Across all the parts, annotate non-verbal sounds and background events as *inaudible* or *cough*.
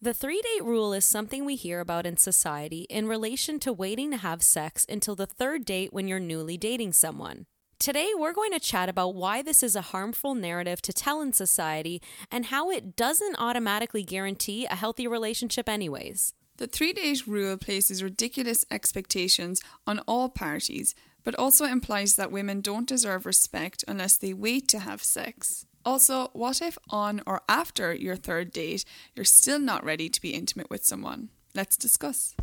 The three date rule is something we hear about in society in relation to waiting to have sex until the third date when you're newly dating someone. Today, we're going to chat about why this is a harmful narrative to tell in society and how it doesn't automatically guarantee a healthy relationship, anyways. The three date rule places ridiculous expectations on all parties, but also implies that women don't deserve respect unless they wait to have sex. Also, what if on or after your third date, you're still not ready to be intimate with someone? Let's discuss.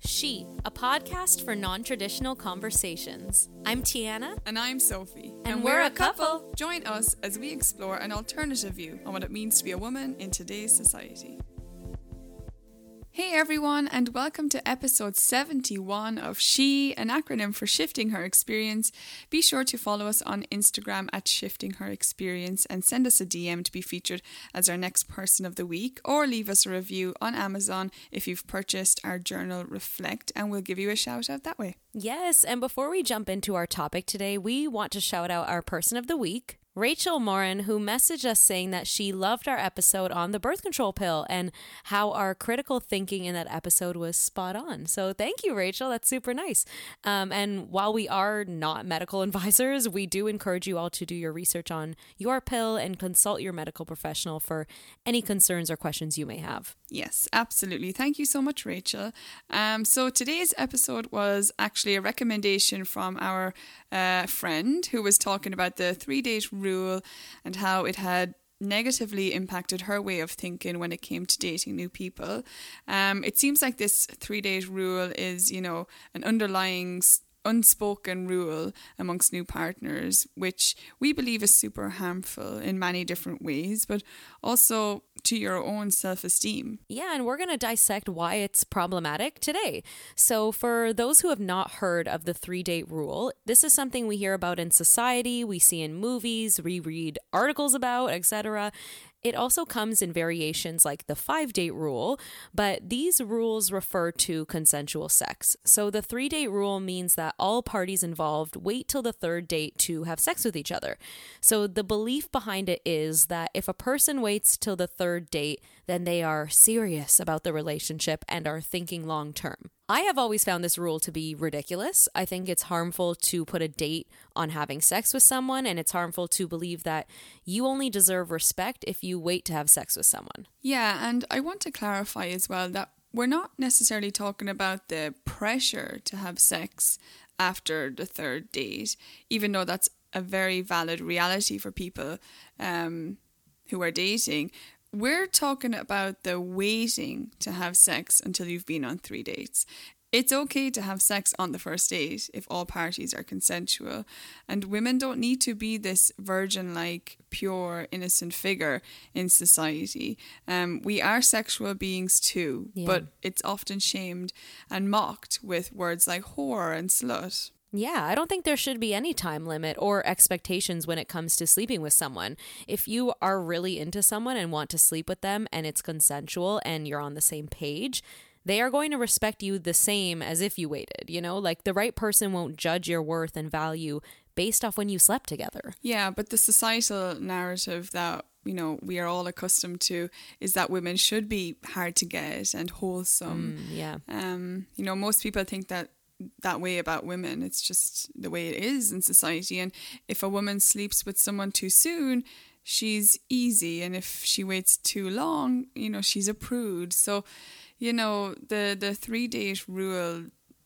She, a podcast for non traditional conversations. I'm Tiana. And I'm Sophie. And we're a couple. Join us as we explore an alternative view on what it means to be a woman in today's society. Hey everyone, and welcome to episode 71 of She, an acronym for Shifting Her Experience. Be sure to follow us on Instagram at Shifting Her Experience and send us a DM to be featured as our next person of the week, or leave us a review on Amazon if you've purchased our journal Reflect, and we'll give you a shout out that way. Yes, and before we jump into our topic today, we want to shout out our person of the week. Rachel Morin, who messaged us saying that she loved our episode on the birth control pill and how our critical thinking in that episode was spot on. So thank you, Rachel. That's super nice. Um, and while we are not medical *laughs* advisors, we do encourage you all to do your research on your pill and consult your medical professional for any concerns or questions you may have. Yes, absolutely. Thank you so much, Rachel. Um, so today's episode was actually a recommendation from our uh, friend who was talking about the three date rule and how it had negatively impacted her way of thinking when it came to dating new people. Um, it seems like this three date rule is, you know, an underlying unspoken rule amongst new partners, which we believe is super harmful in many different ways, but also to your own self esteem. Yeah, and we're going to dissect why it's problematic today. So, for those who have not heard of the three date rule, this is something we hear about in society, we see in movies, we read articles about, etc. It also comes in variations like the five date rule, but these rules refer to consensual sex. So the three date rule means that all parties involved wait till the third date to have sex with each other. So the belief behind it is that if a person waits till the third date, then they are serious about the relationship and are thinking long term. I have always found this rule to be ridiculous. I think it's harmful to put a date on having sex with someone, and it's harmful to believe that you only deserve respect if you wait to have sex with someone. Yeah, and I want to clarify as well that we're not necessarily talking about the pressure to have sex after the third date, even though that's a very valid reality for people um, who are dating. We're talking about the waiting to have sex until you've been on three dates. It's okay to have sex on the first date if all parties are consensual. And women don't need to be this virgin like, pure, innocent figure in society. Um, we are sexual beings too, Yeah. but it's often shamed and mocked with words like whore and slut. Yeah, I don't think there should be any time limit or expectations when it comes to sleeping with someone. If you are really into someone and want to sleep with them and it's consensual and you're on the same page, they are going to respect you the same as if you waited. You know, like the right person won't judge your worth and value based off when you slept together. Yeah, but the societal narrative that you know we are all accustomed to is that women should be hard to get and wholesome. Mm, yeah. Um, you know, most people think that that way about women. It's just the way it is in society. And if a woman sleeps with someone too soon, she's easy, and if she waits too long, you know, she's a prude. So, you know, the the three date rule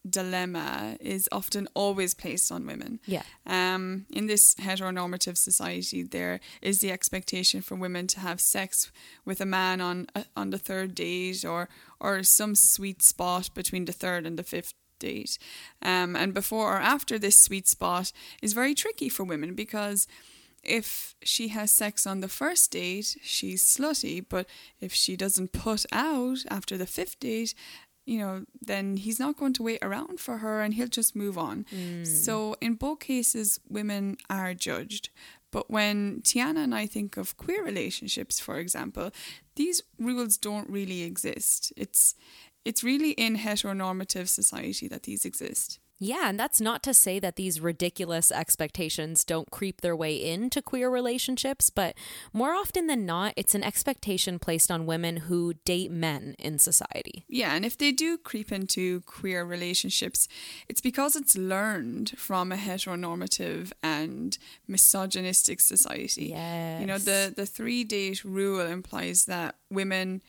dilemma is often always placed on women. Yeah. Um, in this heteronormative society, there is the expectation for women to have sex with a man on uh, on the third date, or or some sweet spot between the third and the fifth date. Um, and before or after this sweet spot is very tricky for women because if she has sex on the first date, she's slutty, but if she doesn't put out after the fifth date, you know, then he's not going to wait around for her and he'll just move on. So, in both cases, women are judged. But when Tiana and I think of queer relationships, for example, these rules don't really exist. It's it's really in heteronormative society that these exist. Yeah, and that's not to say that these ridiculous expectations don't creep their way into queer relationships, but more often than not, it's an expectation placed on women who date men in society. Yeah, and if they do creep into queer relationships, it's because it's learned from a heteronormative and misogynistic society. Yes. You know, the, the three date rule implies that women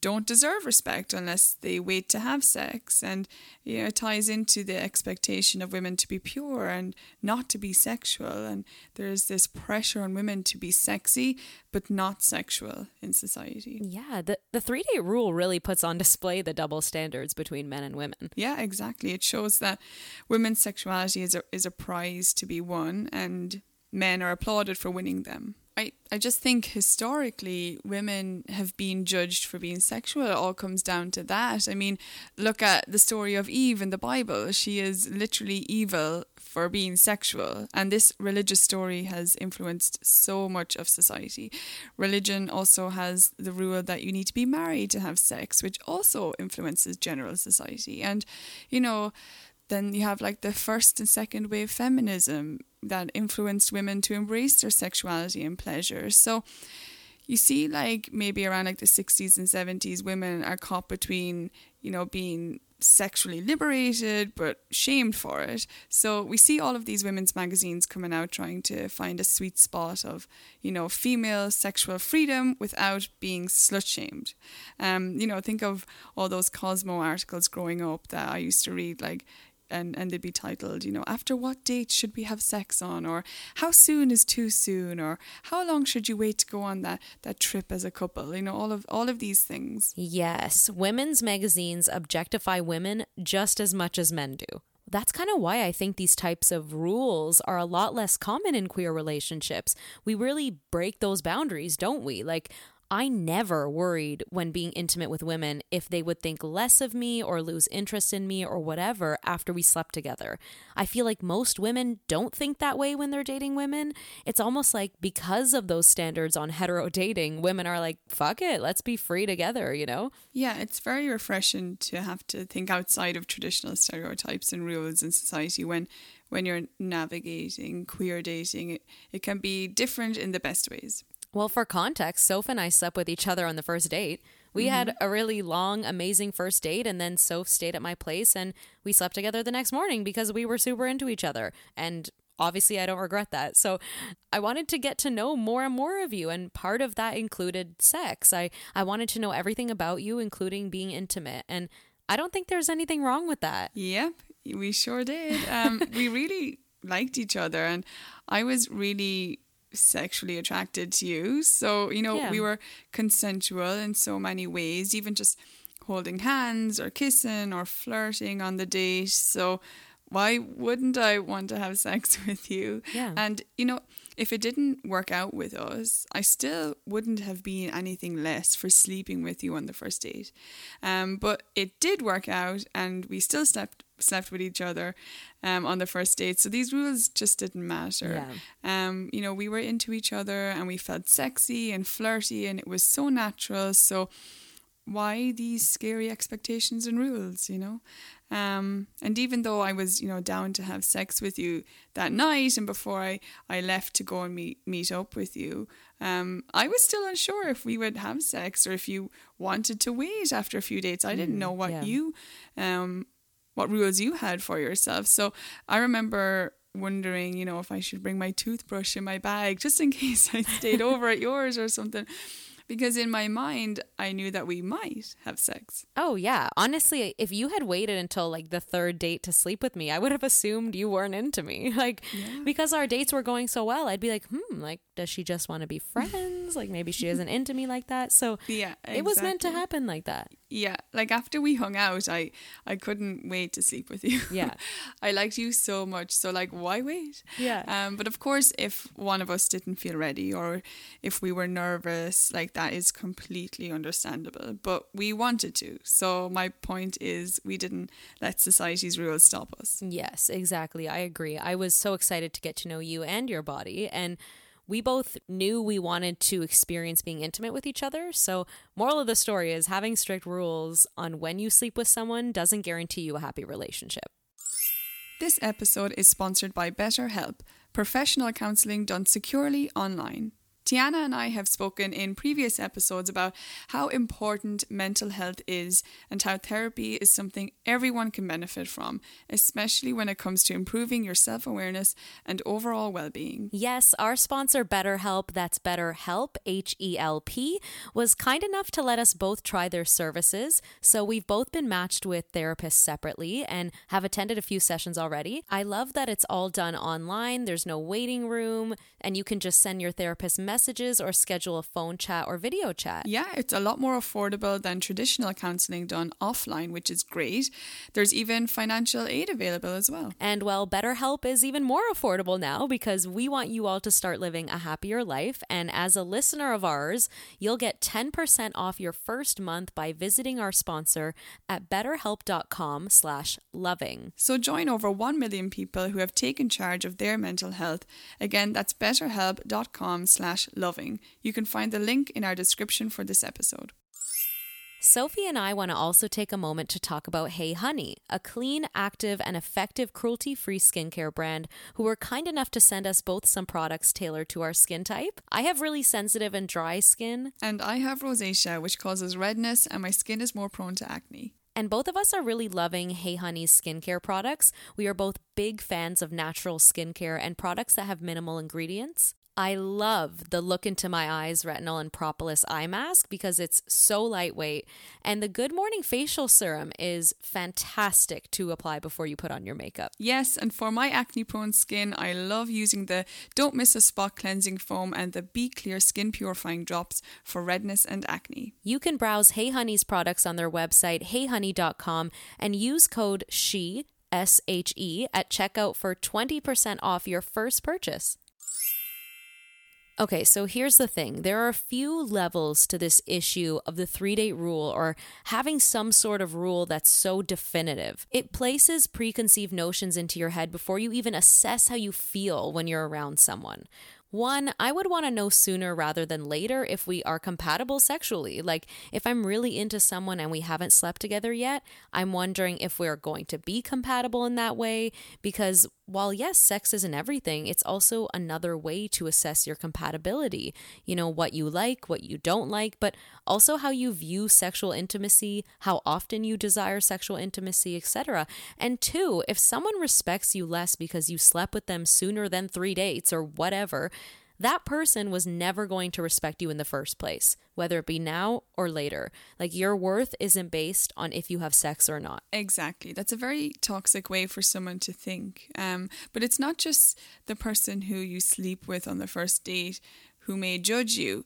don't deserve respect unless they wait to have sex. And you know, it ties into the expectation of women to be pure and not to be sexual. And there's this pressure on women to be sexy but not sexual in society. Yeah, the, the three day rule really puts on display the double standards between men and women. Yeah, exactly. It shows that women's sexuality is a, is a prize to be won and men are applauded for winning them. I, I just think historically women have been judged for being sexual. It all comes down to that. I mean, look at the story of Eve in the Bible. She is literally evil for being sexual. And this religious story has influenced so much of society. Religion also has the rule that you need to be married to have sex, which also influences general society. And, you know, then you have like the first and second wave feminism that influenced women to embrace their sexuality and pleasure. So you see like maybe around like the 60s and 70s women are caught between, you know, being sexually liberated but shamed for it. So we see all of these women's magazines coming out trying to find a sweet spot of, you know, female sexual freedom without being slut shamed. Um, you know, think of all those Cosmo articles growing up that I used to read like and, and they'd be titled, you know, after what date should we have sex on? Or how soon is too soon? Or how long should you wait to go on that, that trip as a couple? You know, all of all of these things. Yes, women's magazines objectify women just as much as men do. That's kind of why I think these types of rules are a lot less common in queer relationships. We really break those boundaries, don't we? Like, I never worried when being intimate with women if they would think less of me or lose interest in me or whatever after we slept together. I feel like most women don't think that way when they're dating women. It's almost like because of those standards on hetero dating, women are like, fuck it, let's be free together, you know? Yeah, it's very refreshing to have to think outside of traditional stereotypes and rules in society when when you're navigating queer dating. It, it can be different in the best ways. Well, for context, Soph and I slept with each other on the first date. We mm-hmm. had a really long, amazing first date, and then Soph stayed at my place, and we slept together the next morning because we were super into each other. And obviously, I don't regret that. So I wanted to get to know more and more of you, and part of that included sex. I, I wanted to know everything about you, including being intimate. And I don't think there's anything wrong with that. Yep, we sure did. Um, we really *laughs* liked each other, and I was really sexually attracted to you. So, you know, yeah. we were consensual in so many ways, even just holding hands or kissing or flirting on the date. So, why wouldn't I want to have sex *laughs* with you? Yeah. And, you know, if it didn't work out with us, I still wouldn't have been anything less for sleeping with you on the first date. Um, but it did work out, and we still slept slept with each other um, on the first date. So these rules just didn't matter. Yeah. Um, you know, we were into each other, and we felt sexy and flirty, and it was so natural. So why these scary expectations and rules? You know. Um, and even though I was, you know, down to have sex with you that night and before I, I left to go and meet meet up with you, um, I was still unsure if we would have sex or if you wanted to wait after a few dates. I didn't mm, know what yeah. you um what rules you had for yourself. So I remember wondering, you know, if I should bring my toothbrush in my bag *laughs* just in case I stayed over at yours or something because in my mind I knew that we might have sex. Oh yeah, honestly, if you had waited until like the third date to sleep with me, I would have assumed you weren't into me. *laughs* Like yeah. because our dates were going so well, I'd be like, "Hmm, like does she just want to be friends? like maybe she isn't into me like that." So *laughs* Yeah, exactly. it was meant to happen like that. Yeah, like after we hung out, I I couldn't wait to sleep with you. Yeah. *laughs* I liked you so much, so like why wait? Yeah. Um but of course if one of us didn't feel ready or if we were nervous, like that is completely understandable. But we wanted to. So my point is we didn't let society's rules stop us. Yes, exactly. I agree. I was so excited to get to know you and your body and we both knew we wanted to experience being intimate with each other. So, moral of the story is having strict rules on when you sleep with someone doesn't guarantee you a happy relationship. This episode is sponsored by BetterHelp, professional counselling done securely online. Tiana and I have spoken in previous episodes about how important mental health is and how therapy is something everyone can benefit from, especially when it comes to improving your self awareness and overall well being. Yes, our sponsor BetterHelp, that's BetterHelp, H E L P, was kind enough to let us both try their services. So we've both been matched with therapists separately and have attended a few sessions already. I love that it's all done online, there's no waiting room, and you can just send your therapist messages messages or schedule a phone chat or video chat. Yeah, it's a lot more affordable than traditional counselling done offline, which is great. There's even financial aid available as well. And well, BetterHelp is even more affordable now because we want you all to start living a happier life. And as a listener of ours, you'll get 10% off your first month by visiting our sponsor at betterhelp.com slash loving. So join over 1 million people who have taken charge of their mental health. Again, that's betterhelp.com slash loving. You can find the link in our description for this episode. Sophie and I want to also take a moment to talk about Hey Honey, a clean, active, and effective cruelty free skincare brand who were kind enough to send us both some products tailored to our skin type. I have really sensitive and dry skin. And I have rosacea, which causes redness, and my skin is more prone to acne. And both of us are really loving Hey Honey's skincare products. We are both big fans of natural skincare and products that have minimal ingredients. I love the Look Into My Eyes Retinol and Propolis Eye Mask because it's so lightweight. And the Good Morning Facial Serum is fantastic to apply before you put on your makeup. Yes, and for my acne prone skin, I love using the Don't Miss a Spot Cleansing Foam and the Be Clear Skin Purifying Drops for redness and acne. You can browse Hey Honey's products on their website, heyhoney.com, and use code SHE, S H E, at checkout for 20% off your first purchase. Okay, so here's the thing there are a few levels to this issue of the three date rule or having some sort of rule that's so definitive. It places preconceived notions into your head before you even assess how you feel when you're around someone. One, I would want to know sooner rather than later if we are compatible sexually. Like, if I'm really into someone and we haven't slept together yet, I'm wondering if we're going to be compatible in that way. Because while, yes, sex isn't everything, it's also another way to assess your compatibility. You know, what you like, what you don't like, but also how you view sexual intimacy, how often you desire sexual intimacy, etc. And two, if someone respects you less because you slept with them sooner than three dates or whatever, that person was never going to respect you in the first place, whether it be now or later. Like your worth isn't based on if you have sex or not. Exactly. That's a very toxic way for someone to think. Um, but it's not just the person who you sleep with on the first date who may judge you.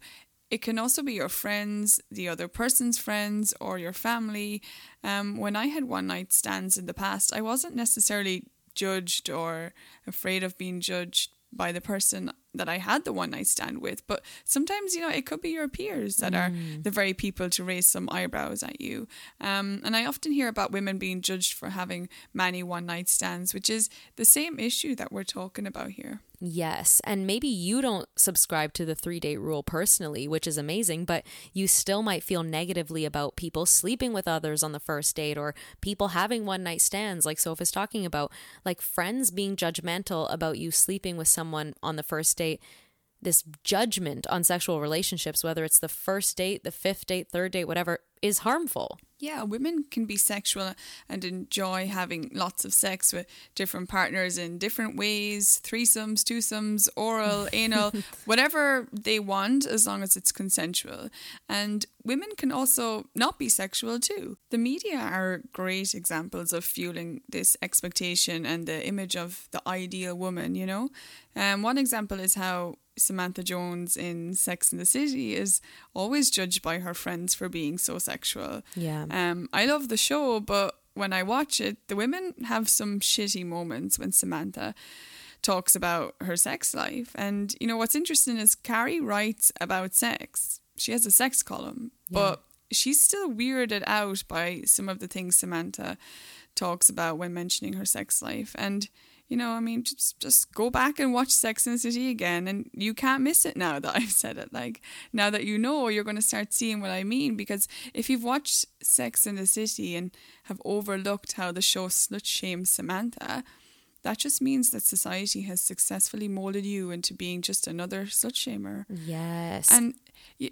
It can also be your friends, the other person's friends, or your family. Um, when I had one night stands in the past, I wasn't necessarily judged or afraid of being judged by the person that I had the one night stand with. But sometimes, you know, it could be your peers that mm. are the very people to raise some eyebrows at you. Um, and I often hear about women being judged for having many one night stands, which is the same issue that we're talking about here. Yes. And maybe you don't subscribe to the three date rule personally, which is amazing, but you still might feel negatively about people sleeping with others on the first date or people having one night stands, like Sophie's talking about, like friends being judgmental about you sleeping with someone on the first date this judgment on sexual relationships, whether it's the first date, the fifth date, third date, whatever, is harmful. Yeah, women can be sexual and enjoy having lots of sex with different partners in different ways threesomes, twosomes, oral, *laughs* anal, whatever they want, as long as it's consensual. And women can also not be sexual too. The media are great examples of fueling this expectation and the image of the ideal woman, you know? Um, one example is how Samantha Jones in Sex and the City is always judged by her friends for being so sexual. Yeah. Um, I love the show, but when I watch it, the women have some shitty moments when Samantha talks about her sex life. And you know what's interesting is Carrie writes about sex. She has a sex column, yeah. but she's still weirded out by some of the things Samantha talks about when mentioning her sex life. And you know, I mean, just just go back and watch Sex and the City again, and you can't miss it now that *laughs* I've said it. Like now that you know, you're going to start seeing what I mean. Because if you've watched Sex and the City and have overlooked how the show slut shames Samantha, that just means that society has successfully molded you into being just another slut shamer. Yes. And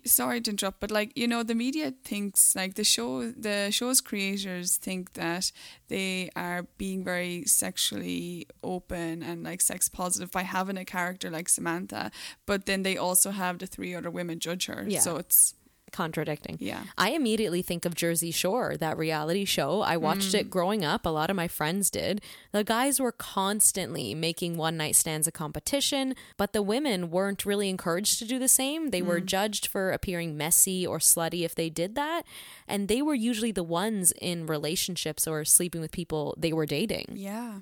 sorry to interrupt, but like you know, the media thinks like the show, the show's creators think that they are being very sexually open and like sex positive by having a character like Samantha, but then they also have the three other women judge her. Yeah. So it's contradicting. Yeah. I immediately think of Jersey Shore, that reality show. I watched Mm. it growing up. A lot of my friends did. The guys were constantly making one night stands a competition, but the women weren't really encouraged to do the same. They Mm. were judged for appearing messy or slutty if they did that. And they were usually the ones in relationships or sleeping with people they were dating. Yeah.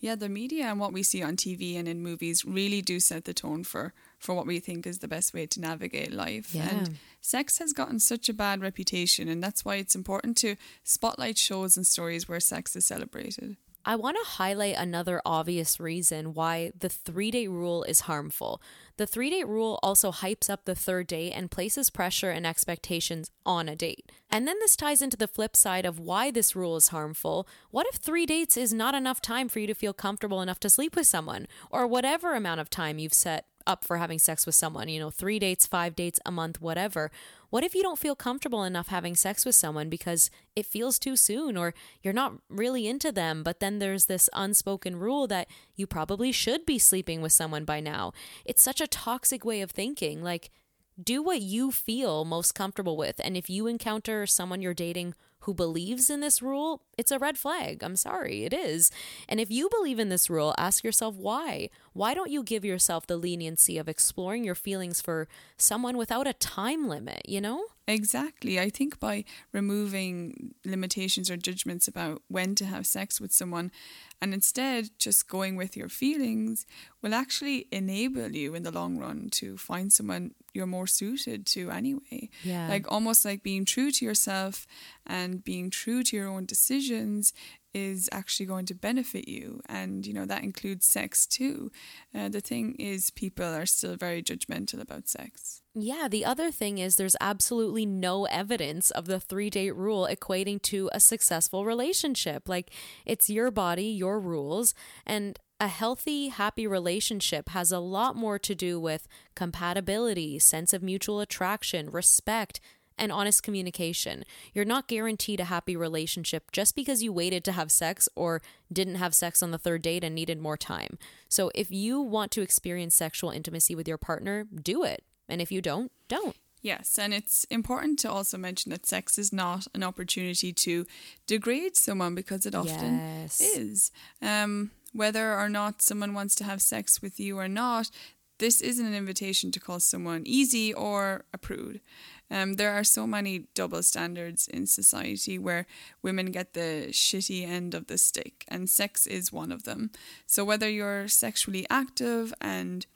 Yeah, the media and what we see on TV and in movies really do set the tone for for what we think is the best way to navigate life. Yeah. And sex has gotten such a bad reputation and that's why it's important to spotlight shows and stories where sex is celebrated. I want to highlight another obvious reason why the three day rule is harmful. The three date rule also hypes up the third date and places pressure and expectations on a date. And then this ties into the flip side of why this rule is harmful. What if three dates is not enough time for you to feel comfortable enough to sleep with someone, or whatever amount of time you've set up for having sex with someone, you know, three dates, five dates, a month, whatever. What if you don't feel comfortable enough having sex with someone because it feels too soon or you're not really into them, but then there's this unspoken rule that you probably should be sleeping with someone by now? It's such a toxic way of thinking. Like, do what you feel most comfortable with. And if you encounter someone you're dating who believes in this rule, it's a red flag. I'm sorry, it is. And if you believe in this rule, ask yourself why. Why don't you give yourself the leniency of exploring your feelings for someone without a time limit, you know? Exactly. I think by removing limitations or judgments about when to have sex with someone and instead just going with your feelings will actually enable you in the long run to find someone you're more suited to anyway. Yeah. Like almost like being true to yourself and being true to your own decisions is actually going to benefit you and you know that includes sex too uh, the thing is people are still very judgmental about sex Yeah, the other thing is there's absolutely no evidence of the three date rule equating to a successful relationship. Like, it's your body, your rules, and a healthy, happy relationship has a lot more to do with compatibility, sense of mutual attraction, respect, and honest communication. You're not guaranteed a happy relationship just because you waited to have sex or didn't have sex on the third date and needed more time. So, if you want to experience sexual intimacy with your partner, do it. And if you don't, don't. Yes, and it's important to also mention that sex is not an opportunity to degrade someone because it often Yes. is. Um, whether or not someone wants to have sex with you or not, this isn't an invitation to call someone easy or a prude. Um, there are so many double standards in society where women get the shitty end of the stick, and sex is one of them. So, whether you're sexually active and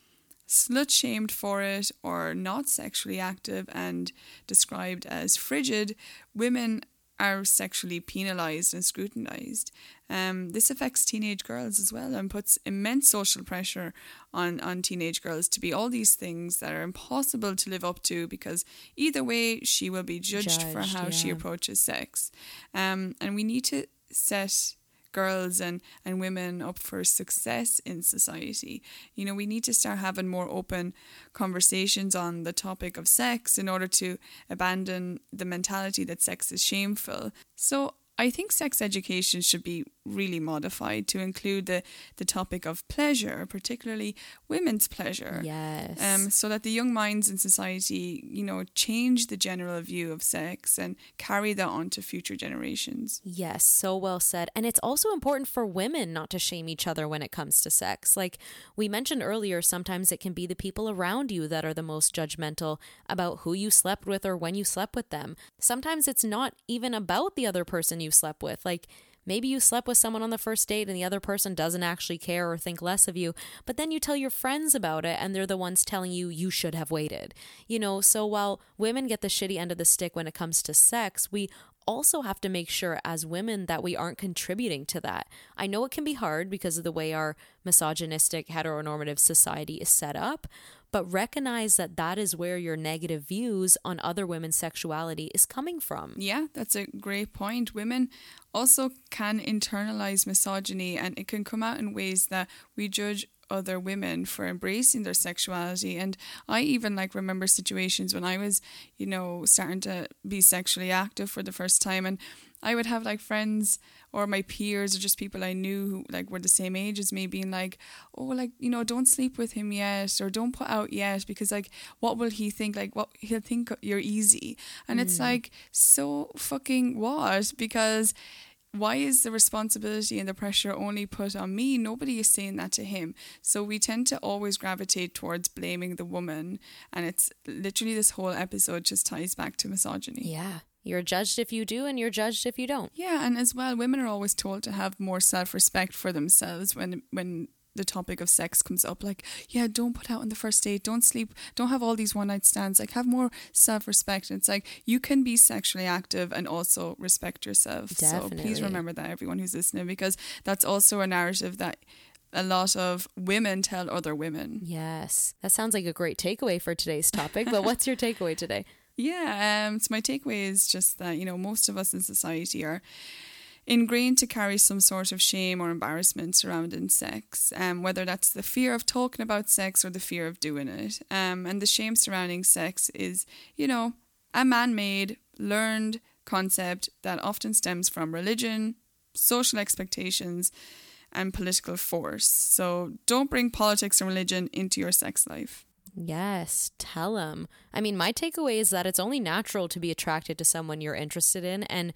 slut shamed for it or not sexually active and described as frigid, women are sexually penalized and scrutinized. Um, this affects teenage girls as well and puts immense social pressure on, on teenage girls to be all these things that are impossible to live up to because either way she will be judged, for Judged, how she approaches sex. Um, and we need to set girls and, and women up for success in society. You know, we need to start having more open conversations on the topic of sex in order to abandon the mentality that sex is shameful. So I think sex education should be really modified to include the, the topic of pleasure, particularly women's pleasure. Yes. Um, so that the young minds in society, you know, change the general view of sex and carry that on to future generations. Yes, so well said. And it's also important for women not to shame each other when it comes to sex. Like we mentioned earlier, sometimes it can be the people around you that are the most judgmental about who you slept with or when you slept with them. Sometimes it's not even about the other person you slept with. Like Maybe you slept with someone on the first date and the other person doesn't actually care or think less of you, but then you tell your friends about it and they're the ones telling you you should have waited. You know, so while women get the shitty end of the stick when it comes to sex, we also have to make sure as women that we aren't contributing to that. I know it can be hard because of the way our misogynistic heteronormative society is set up, but recognize that that is where your negative views on other women's sexuality is coming from. Yeah, that's a great point. Women also can internalize misogyny and it can come out in ways that we judge other women for embracing their sexuality and i even like remember situations when i was you know starting to be sexually active for the first time and i would have like friends or my peers or just people i knew who like were the same age as me being like oh like you know don't sleep with him yet or don't put out yet because like what will he think like what he'll think you're easy and mm. it's like so fucking what because why is the responsibility and the pressure only put on me? Nobody is saying that to him. So we tend to always gravitate towards blaming the woman. And it's literally this whole episode just ties back to misogyny. Yeah. You're judged if you do, and you're judged if you don't. Yeah, and as well, women are always told to have more self respect for themselves when when the topic of sex comes up. Like yeah don't put out on the first date. Don't sleep. Don't have all these one night stands. Like have more self-respect. And it's like you can be sexually active and also respect yourself. Definitely. so please remember that everyone who's listening because that's also a narrative that a lot of women tell other women. Yes. That sounds like a great takeaway for today's topic but what's your takeaway today yeah um so my takeaway is just that you know most of us in society are ingrained to carry some sort of shame or embarrassment surrounding sex, um, whether that's the fear of talking about sex or the fear of doing it. Um, and the shame surrounding sex is, you know, a man made, learned concept that often stems from religion, social expectations, and political force. So don't bring politics and religion into your sex life. Yes, tell them. I mean, my takeaway is that it's only natural to be attracted to someone you're interested in, and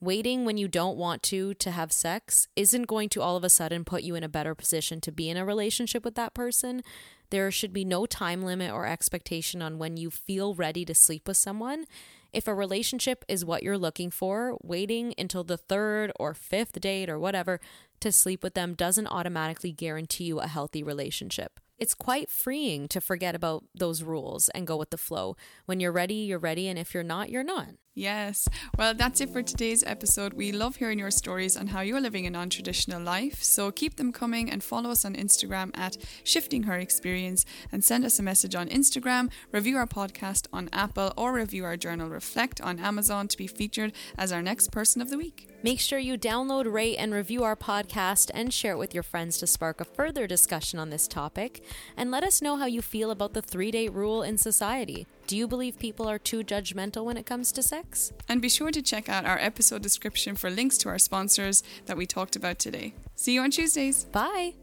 waiting when you don't want to to have sex isn't going to all of a sudden put you in a better position to be in a relationship with that person. There should be no time limit or expectation on when you feel ready to sleep with someone. If a relationship is what you're looking for, waiting until the third or fifth date or whatever to sleep with them doesn't automatically guarantee you a healthy relationship. It's quite freeing to forget about those rules and go with the flow. When you're ready, you're ready, and if you're not, you're not. Yes. Well, that's it for today's episode. We love hearing your stories on how you're living a non traditional life. So keep them coming and follow us on Instagram at Shifting Her Experience and send us a message on Instagram, review our podcast on Apple, or review our journal Reflect on Amazon to be featured as our next person of the week. Make sure you download, rate, and review our podcast and share it with your friends to spark a further discussion on this topic. And let us know how you feel about the three day rule in society. Do you believe people are too judgmental when it comes to sex? And be sure to check out our episode description for links to our sponsors that we talked about today. See you on Tuesdays. Bye.